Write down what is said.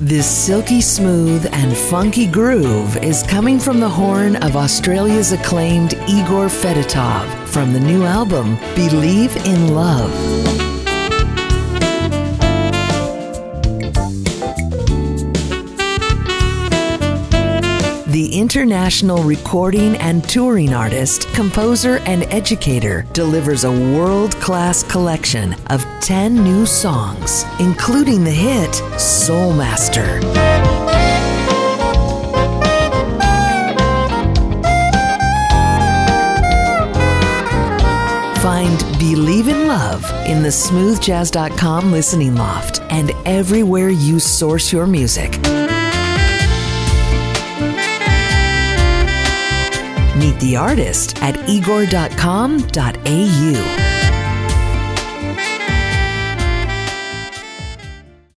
This silky smooth and funky groove is coming from the horn of Australia's acclaimed Igor Fedotov from the new album Believe in Love. The international recording and touring artist, composer, and educator delivers a world class collection of 10 new songs, including the hit Soul Master. Find Believe in Love in the smoothjazz.com listening loft and everywhere you source your music. Meet the artist at igor.com.au.